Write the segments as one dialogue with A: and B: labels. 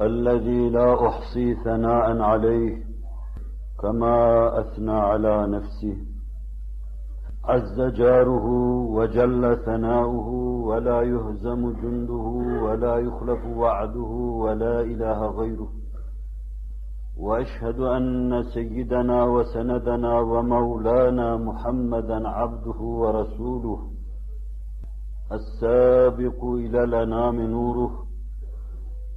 A: الذي لا أحصي ثناء عليه كما أثنى على نفسه. عز جاره وجل ثناؤه ولا يهزم جنده ولا يخلف وعده ولا إله غيره. وأشهد أن سيدنا وسندنا ومولانا محمدا عبده ورسوله السابق إلى الأنام نوره.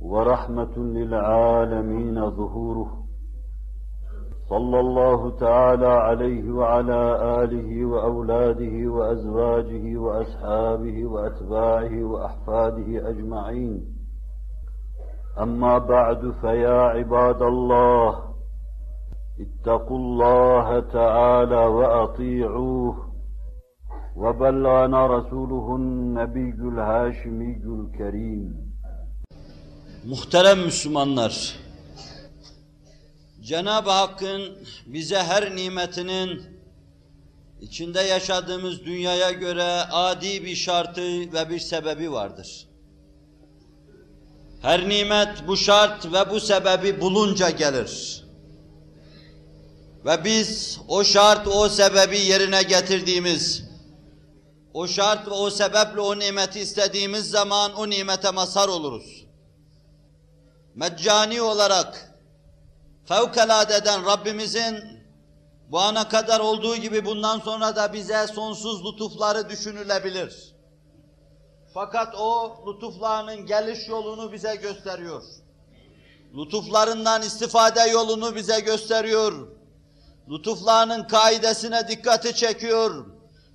A: ورحمة للعالمين ظهوره. صلى الله تعالى عليه وعلى آله وأولاده وأزواجه وأصحابه وأتباعه وأحفاده أجمعين. أما بعد فيا عباد الله اتقوا الله تعالى وأطيعوه. وبلغنا رسوله النبي الهاشمي الكريم.
B: Muhterem Müslümanlar, Cenab-ı Hakk'ın bize her nimetinin içinde yaşadığımız dünyaya göre adi bir şartı ve bir sebebi vardır. Her nimet bu şart ve bu sebebi bulunca gelir. Ve biz o şart, o sebebi yerine getirdiğimiz, o şart ve o sebeple o nimeti istediğimiz zaman o nimete mazhar oluruz. Meccani olarak fevkaladeden Rabbimizin bu ana kadar olduğu gibi bundan sonra da bize sonsuz lütufları düşünülebilir. Fakat o lütuflarının geliş yolunu bize gösteriyor. Lütuflarından istifade yolunu bize gösteriyor. Lütuflarının kaidesine dikkati çekiyor.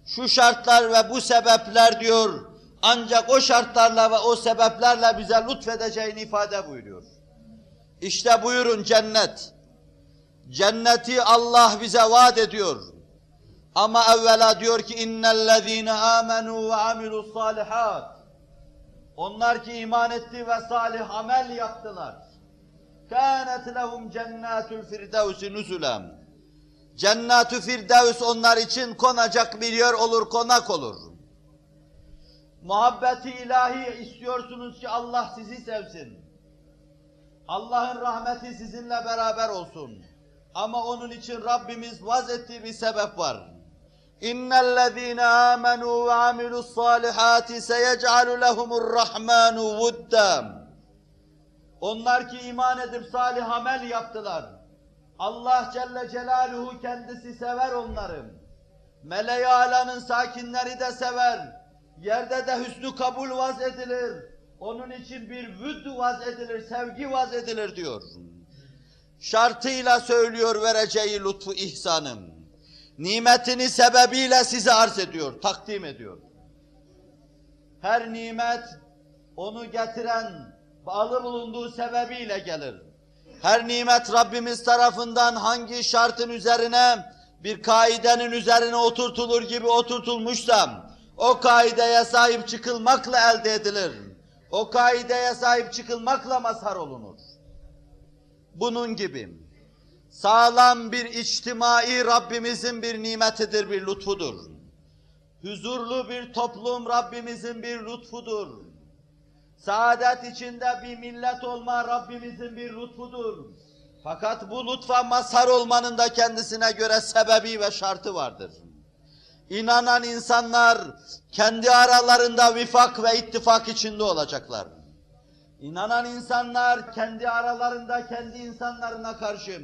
B: Şu şartlar ve bu sebepler diyor. Ancak o şartlarla ve o sebeplerle bize lütfedeceğini ifade buyuruyor. İşte buyurun cennet. Cenneti Allah bize vaat ediyor. Ama evvela diyor ki innellezine amenu ve amilus salihat. Onlar ki iman etti ve salih amel yaptılar. Kânet lehum cennetul firdevsi nuzulem. Cennetü firdevs onlar için konacak bir yer olur, konak olur. Muhabbeti ilahi istiyorsunuz ki Allah sizi sevsin. Allah'ın rahmeti sizinle beraber olsun. Ama onun için Rabbimiz vaz ettiği bir sebep var. اِنَّ الَّذ۪ينَ آمَنُوا وَعَمِلُوا الصَّالِحَاتِ سَيَجْعَلُ لَهُمُ الرَّحْمَانُ وُدَّمْ Onlar ki iman edip salih amel yaptılar. Allah Celle Celaluhu kendisi sever onları. Mele-i Ala'nın sakinleri de sever. Yerde de hüsnü kabul vaz edilir. onun için bir vüdd vaz edilir, sevgi vaz edilir diyor. Şartıyla söylüyor vereceği lütfu ihsanım nimetini sebebiyle size arz ediyor, takdim ediyor. Her nimet onu getiren, bağlı bulunduğu sebebiyle gelir. Her nimet Rabbimiz tarafından hangi şartın üzerine, bir kaidenin üzerine oturtulur gibi oturtulmuşsa, o kaideye sahip çıkılmakla elde edilir. O kaideye sahip çıkılmakla mazhar olunur. Bunun gibi sağlam bir içtimai Rabbimizin bir nimetidir, bir lütfudur. Huzurlu bir toplum Rabbimizin bir lütfudur. Saadet içinde bir millet olma Rabbimizin bir lütfudur. Fakat bu lütfa mazhar olmanın da kendisine göre sebebi ve şartı vardır. İnanan insanlar kendi aralarında vifak ve ittifak içinde olacaklar. İnanan insanlar kendi aralarında kendi insanlarına karşı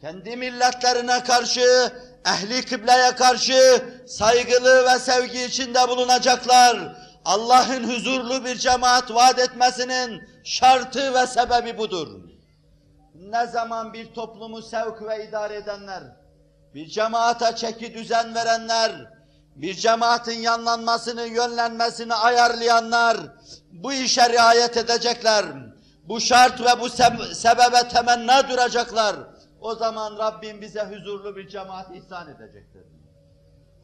B: kendi milletlerine karşı, ehli kıbleye karşı saygılı ve sevgi içinde bulunacaklar. Allah'ın huzurlu bir cemaat vaat etmesinin şartı ve sebebi budur. Ne zaman bir toplumu sevk ve idare edenler, bir cemaate çeki düzen verenler, bir cemaatin yanlanmasını, yönlenmesini ayarlayanlar bu işe riayet edecekler. bu şart ve bu seb- sebebe temenna duracaklar. O zaman Rabbim bize huzurlu bir cemaat ihsan edecektir.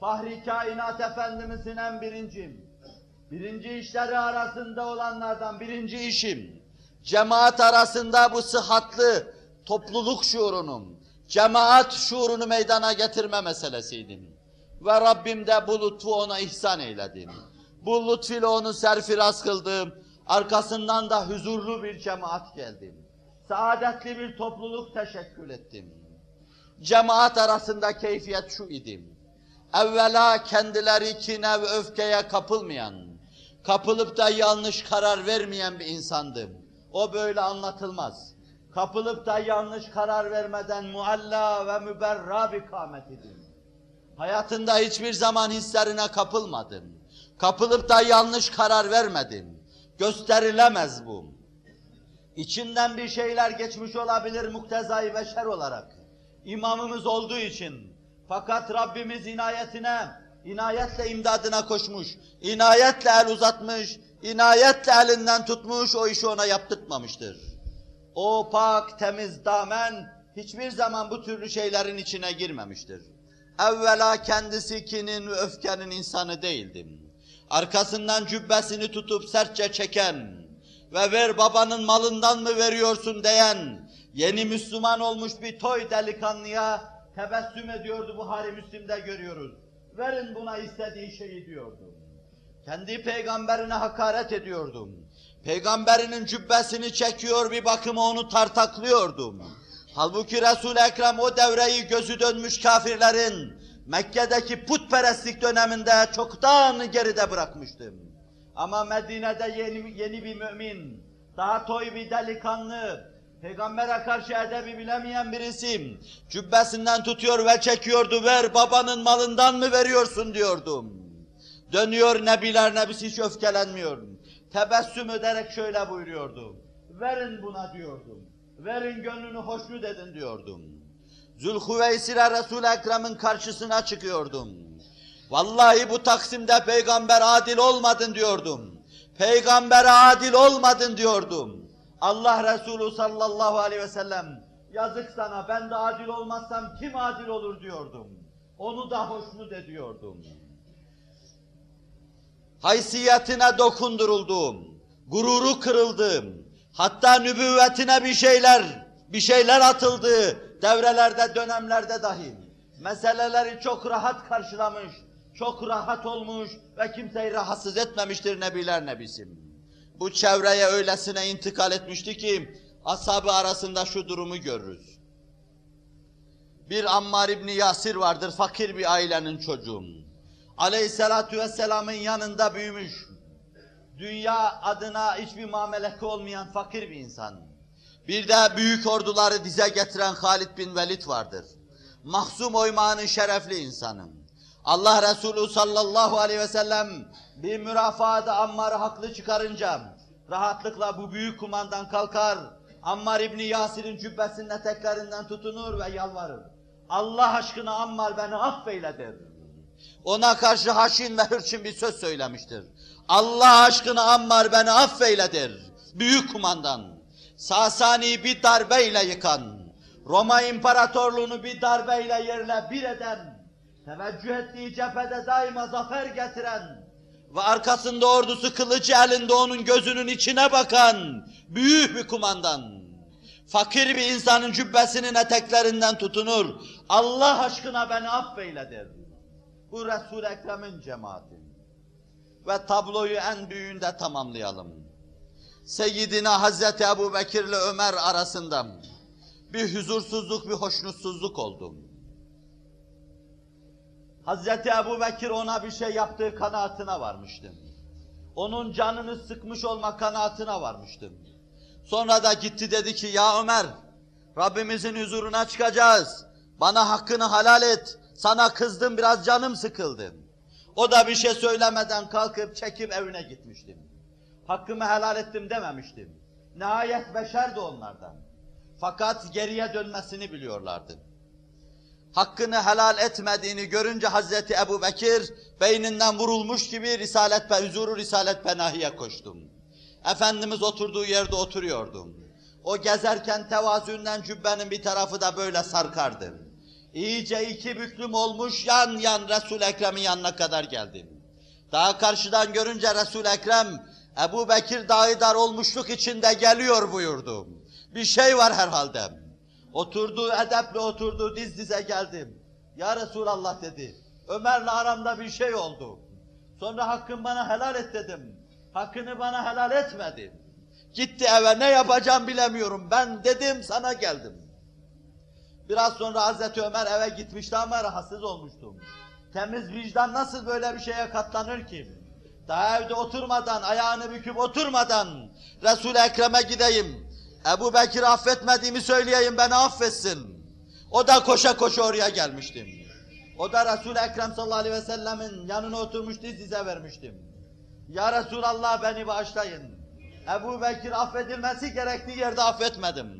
B: Fahri kainat Efendimizin en birinci, birinci işleri arasında olanlardan birinci işim, cemaat arasında bu sıhhatlı topluluk şuurunun, cemaat şuurunu meydana getirme meselesiydi. Ve Rabbim de bu lütfu ona ihsan eyledi. Bu lütfüyle onu serfiraz kıldım. Arkasından da huzurlu bir cemaat geldi. Saadetli bir topluluk teşekkül ettim. Cemaat arasında keyfiyet şu idi. Evvela kendileri kine ve öfkeye kapılmayan, kapılıp da yanlış karar vermeyen bir insandım. O böyle anlatılmaz. Kapılıp da yanlış karar vermeden mualla ve müberra bir kâmet idim. Hayatında hiçbir zaman hislerine kapılmadım. Kapılıp da yanlış karar vermedim. Gösterilemez bu. İçinden bir şeyler geçmiş olabilir muktezai beşer olarak. İmamımız olduğu için. Fakat Rabbimiz inayetine, inayetle imdadına koşmuş, inayetle el uzatmış, inayetle elinden tutmuş, o işi ona yaptırtmamıştır. O pak, temiz damen hiçbir zaman bu türlü şeylerin içine girmemiştir. Evvela kendisi kinin ve öfkenin insanı değildim. Arkasından cübbesini tutup sertçe çeken ve ver babanın malından mı veriyorsun diyen yeni Müslüman olmuş bir toy delikanlıya tebessüm ediyordu Buhari Müslim'de görüyoruz. Verin buna istediği şeyi diyordu. Kendi peygamberine hakaret ediyordum. Peygamberinin cübbesini çekiyor bir bakıma onu tartaklıyordum. Halbuki Resul-i Ekrem o devreyi gözü dönmüş kafirlerin Mekke'deki putperestlik döneminde çoktan geride bırakmıştım. Ama Medine'de yeni, yeni bir mümin, daha toy bir delikanlı, peygambere karşı edebi bilemeyen bir isim, cübbesinden tutuyor ve çekiyordu, ver babanın malından mı veriyorsun diyordum. Dönüyor nebiler nebisi hiç öfkelenmiyor. Tebessüm ederek şöyle buyuruyordu. Verin buna diyordum. Verin gönlünü hoşnut edin diyordum. Zülhüveysir'e Resul-i Ekrem'in karşısına çıkıyordum. Vallahi bu taksimde peygamber adil olmadın diyordum. Peygamber adil olmadın diyordum. Allah Resulü sallallahu aleyhi ve sellem yazık sana ben de adil olmazsam kim adil olur diyordum. Onu da hoşnut ediyordum. Haysiyetine dokunduruldum. Gururu kırıldım. Hatta nübüvvetine bir şeyler, bir şeyler atıldı. Devrelerde, dönemlerde dahi. Meseleleri çok rahat karşılamış, çok rahat olmuş ve kimseyi rahatsız etmemiştir Nebiler Nebisim. Bu çevreye öylesine intikal etmişti ki, ashabı arasında şu durumu görürüz. Bir Ammar İbni Yasir vardır, fakir bir ailenin çocuğu. Aleyhisselatü Vesselam'ın yanında büyümüş, dünya adına hiçbir muameleki olmayan fakir bir insan. Bir de büyük orduları dize getiren Halid bin Velid vardır. Mahzum Oymağı'nın şerefli insanı. Allah Resulü sallallahu aleyhi ve sellem bir mürafaada Ammar'ı haklı çıkarınca rahatlıkla bu büyük kumandan kalkar, Ammar İbni Yasir'in cübbesinin eteklerinden tutunur ve yalvarır. Allah aşkına Ammar beni affeyledir. Ona karşı haşin ve hırçın bir söz söylemiştir. Allah aşkına Ammar beni affeyledir. Büyük kumandan. Sasani bir darbeyle yıkan, Roma İmparatorluğunu bir darbeyle yerle bir eden, teveccüh ettiği cephede daima zafer getiren ve arkasında ordusu kılıcı elinde onun gözünün içine bakan büyük bir kumandan. Fakir bir insanın cübbesinin eteklerinden tutunur. Allah aşkına beni affeyledir. Bu Resul-i Ekrem'in cemaati. Ve tabloyu en büyüğünde tamamlayalım. Seyyidina Hazreti Ebu Bekir ile Ömer arasında bir huzursuzluk, bir hoşnutsuzluk oldu. Hazreti Ebu Bekir ona bir şey yaptığı kanaatine varmıştı. Onun canını sıkmış olma kanaatine varmıştı. Sonra da gitti dedi ki ya Ömer Rabbimizin huzuruna çıkacağız. Bana hakkını halal et. Sana kızdım biraz canım sıkıldı. O da bir şey söylemeden kalkıp çekip evine gitmiştim. Hakkımı helal ettim dememiştim. Nihayet beşer de onlardan. Fakat geriye dönmesini biliyorlardı. Hakkını helal etmediğini görünce Hazreti Ebu Bekir beyninden vurulmuş gibi Risalet ve huzuru Risalet Penahi'ye koştum. Efendimiz oturduğu yerde oturuyordum. O gezerken tevazünden cübbenin bir tarafı da böyle sarkardı. İyice iki büklüm olmuş yan yan Resul Ekrem'in yanına kadar geldim. Daha karşıdan görünce Resul Ekrem Ebu Bekir dar olmuşluk içinde geliyor buyurdu. Bir şey var herhalde. Oturduğu edeple oturduğu diz dize geldim. Ya Resulallah dedi. Ömer'le aramda bir şey oldu. Sonra hakkın bana helal et dedim. Hakkını bana helal etmedi. Gitti eve ne yapacağım bilemiyorum. Ben dedim sana geldim. Biraz sonra Hazreti Ömer eve gitmişti ama rahatsız olmuştum. Temiz vicdan nasıl böyle bir şeye katlanır ki? Daha evde oturmadan, ayağını büküp oturmadan Resul-i Ekrem'e gideyim. Ebu Bekir affetmediğimi söyleyeyim beni affetsin. O da koşa koşa oraya gelmiştim. O da Resul-i Ekrem sallallahu aleyhi ve sellemin yanına oturmuş diz dize vermiştim. Ya Resulallah beni bağışlayın. Ebu Bekir affedilmesi gerektiği yerde affetmedim.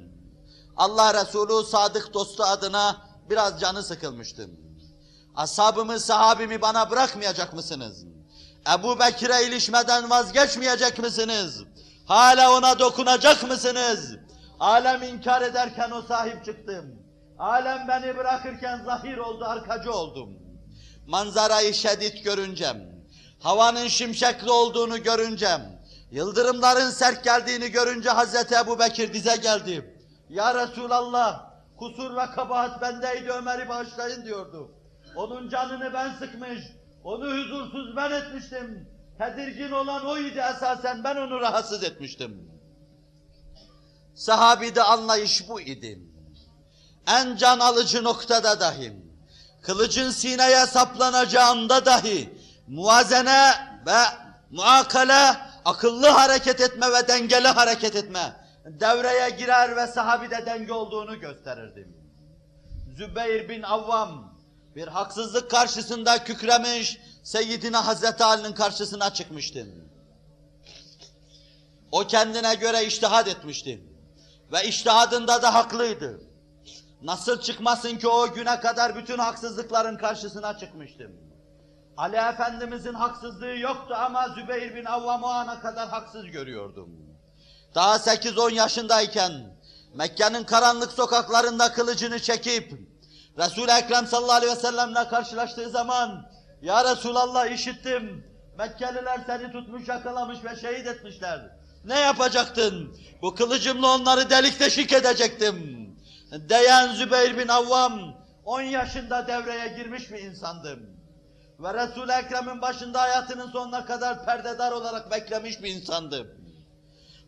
B: Allah Resulü sadık dostu adına biraz canı sıkılmıştım. Ashabımı, sahabimi bana bırakmayacak mısınız? Ebu Bekir'e ilişmeden vazgeçmeyecek misiniz? Hala ona dokunacak mısınız? Alem inkar ederken o sahip çıktım. Alem beni bırakırken zahir oldu, arkacı oldum. Manzarayı şiddet görünce, havanın şimşekli olduğunu görünce, yıldırımların sert geldiğini görünce Hazreti Ebu Bekir dize geldi. Ya Resulallah, kusur ve kabahat bendeydi Ömer'i bağışlayın diyordu. Onun canını ben sıkmış, onu huzursuz ben etmiştim. Tedirgin olan oydu esasen, ben onu rahatsız etmiştim. Sahabide anlayış bu idi. En can alıcı noktada dahi, kılıcın sineye saplanacağında dahi, muvazene ve muakale, akıllı hareket etme ve dengeli hareket etme, devreye girer ve sahabide denge olduğunu gösterirdim. Zübeyir bin Avvam, bir haksızlık karşısında kükremiş, Seyyidina Hazreti Ali'nin karşısına çıkmıştı. O kendine göre iştihad etmişti. Ve iştihadında da haklıydı. Nasıl çıkmasın ki o güne kadar bütün haksızlıkların karşısına çıkmıştım. Ali Efendimizin haksızlığı yoktu ama Zübeyir bin Avvam o ana kadar haksız görüyordum. Daha 8-10 yaşındayken Mekke'nin karanlık sokaklarında kılıcını çekip Resul-i Ekrem sallallahu aleyhi ve sellemle karşılaştığı zaman Ya Resulallah işittim. Mekkeliler seni tutmuş, yakalamış ve şehit etmişler. Ne yapacaktın? Bu kılıcımla onları delik deşik edecektim. Deyen Zübeyir bin Avvam 10 yaşında devreye girmiş bir insandım. Ve Resul-i Ekrem'in başında hayatının sonuna kadar perdedar olarak beklemiş bir insandım.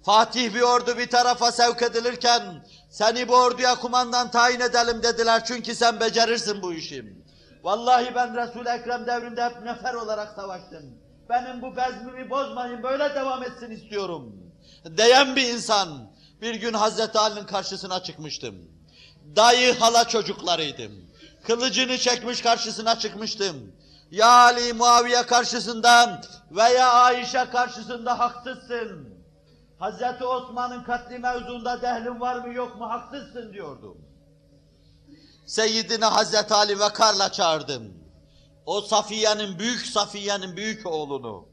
B: Fatih bir ordu bir tarafa sevk edilirken seni bu orduya kumandan tayin edelim dediler çünkü sen becerirsin bu işi. Vallahi ben Resul-i Ekrem devrinde hep nefer olarak savaştım. Benim bu bezmimi bozmayın böyle devam etsin istiyorum. Diyen bir insan bir gün Hazreti Ali'nin karşısına çıkmıştım. Dayı hala çocuklarıydım. Kılıcını çekmiş karşısına çıkmıştım. Ya Ali Muaviye karşısında veya Ayşe karşısında haksızsın. Hazreti Osman'ın katli mevzunda dehlin var mı yok mu haksızsın diyordum. Seyyidine Hazreti Ali Vekar'la çağırdım. O Safiye'nin, büyük Safiye'nin büyük oğlunu.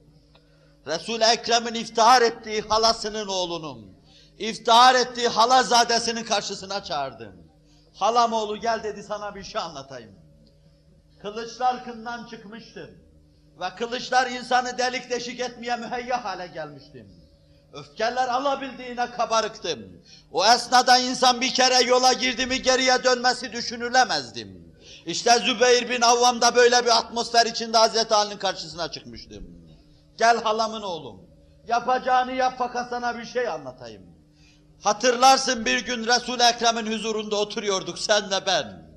B: Resul-i Ekrem'in iftihar ettiği halasının oğlunun, iftihar ettiği halazadesinin karşısına çağırdım. Halam oğlu gel dedi sana bir şey anlatayım. Kılıçlar kından çıkmıştım. Ve kılıçlar insanı delik deşik etmeye müheyya hale gelmiştim. Öfkeler alabildiğine kabarıktım. O esnada insan bir kere yola girdi mi geriye dönmesi düşünülemezdim. İşte Zübeyir bin Avvam da böyle bir atmosfer içinde Hazreti Ali'nin karşısına çıkmıştım. Gel halamın oğlum. Yapacağını yap fakat sana bir şey anlatayım. Hatırlarsın bir gün Resul-i Ekrem'in huzurunda oturuyorduk senle ben.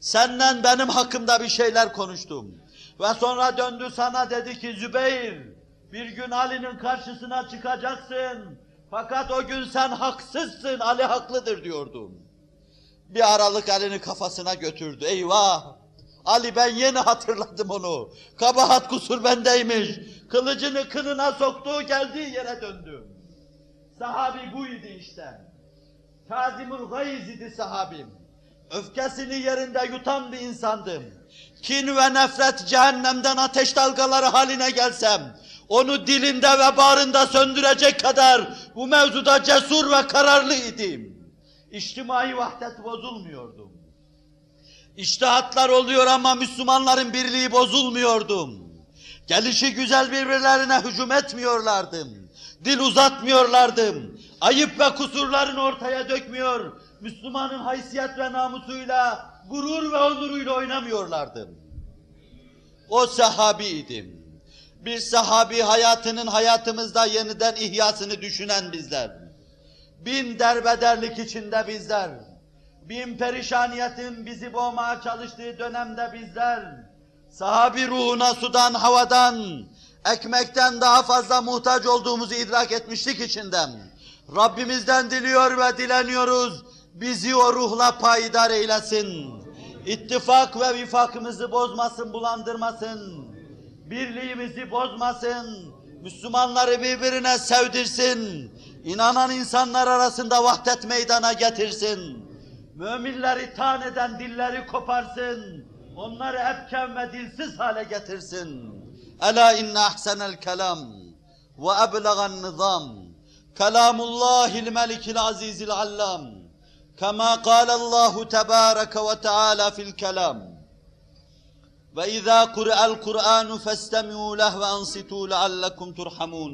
B: Senden benim hakkımda bir şeyler konuştum. Ve sonra döndü sana dedi ki Zübeyir bir gün Ali'nin karşısına çıkacaksın. Fakat o gün sen haksızsın, Ali haklıdır diyordum. Bir aralık Ali'nin kafasına götürdü. Eyvah! Ali ben yeni hatırladım onu. Kabahat kusur bendeymiş. Kılıcını kınına soktuğu geldiği yere döndü. Sahabi buydu işte. Kazimul Gayz idi sahabim. Öfkesini yerinde yutan bir insandım. Kin ve nefret cehennemden ateş dalgaları haline gelsem, onu dilinde ve bağrında söndürecek kadar bu mevzuda cesur ve kararlı idim. İçtimai vahdet bozulmuyordum. İştihatlar oluyor ama Müslümanların birliği bozulmuyordum. Gelişi güzel birbirlerine hücum etmiyorlardım. Dil uzatmıyorlardım. Ayıp ve kusurlarını ortaya dökmüyor. Müslümanın haysiyet ve namusuyla, gurur ve onuruyla oynamıyorlardı. O sahabiydim. Bir sahabi hayatının hayatımızda yeniden ihyasını düşünen bizler. Bin derbederlik içinde bizler. Bin perişaniyetin bizi boğmaya çalıştığı dönemde bizler. Sahabi ruhuna sudan, havadan, ekmekten daha fazla muhtaç olduğumuzu idrak etmiştik içinden. Rabbimizden diliyor ve dileniyoruz. Bizi o ruhla payidar eylesin. İttifak ve vifakımızı bozmasın, bulandırmasın. Birliğimizi bozmasın. Müslümanları birbirine sevdirsin. İnanan insanlar arasında vahdet meydana getirsin. Müminleri tan eden dilleri koparsın. Onları ebken ve dilsiz hale getirsin. Ela inne ahsenel kelam ve eblegan nizam. كلام الله الملك العزيز العلام كما قال الله تبارك وتعالى في الكلام. وإذا قرأ القرآن فاستمعوا له وأنصتوا لعلكم ترحمون.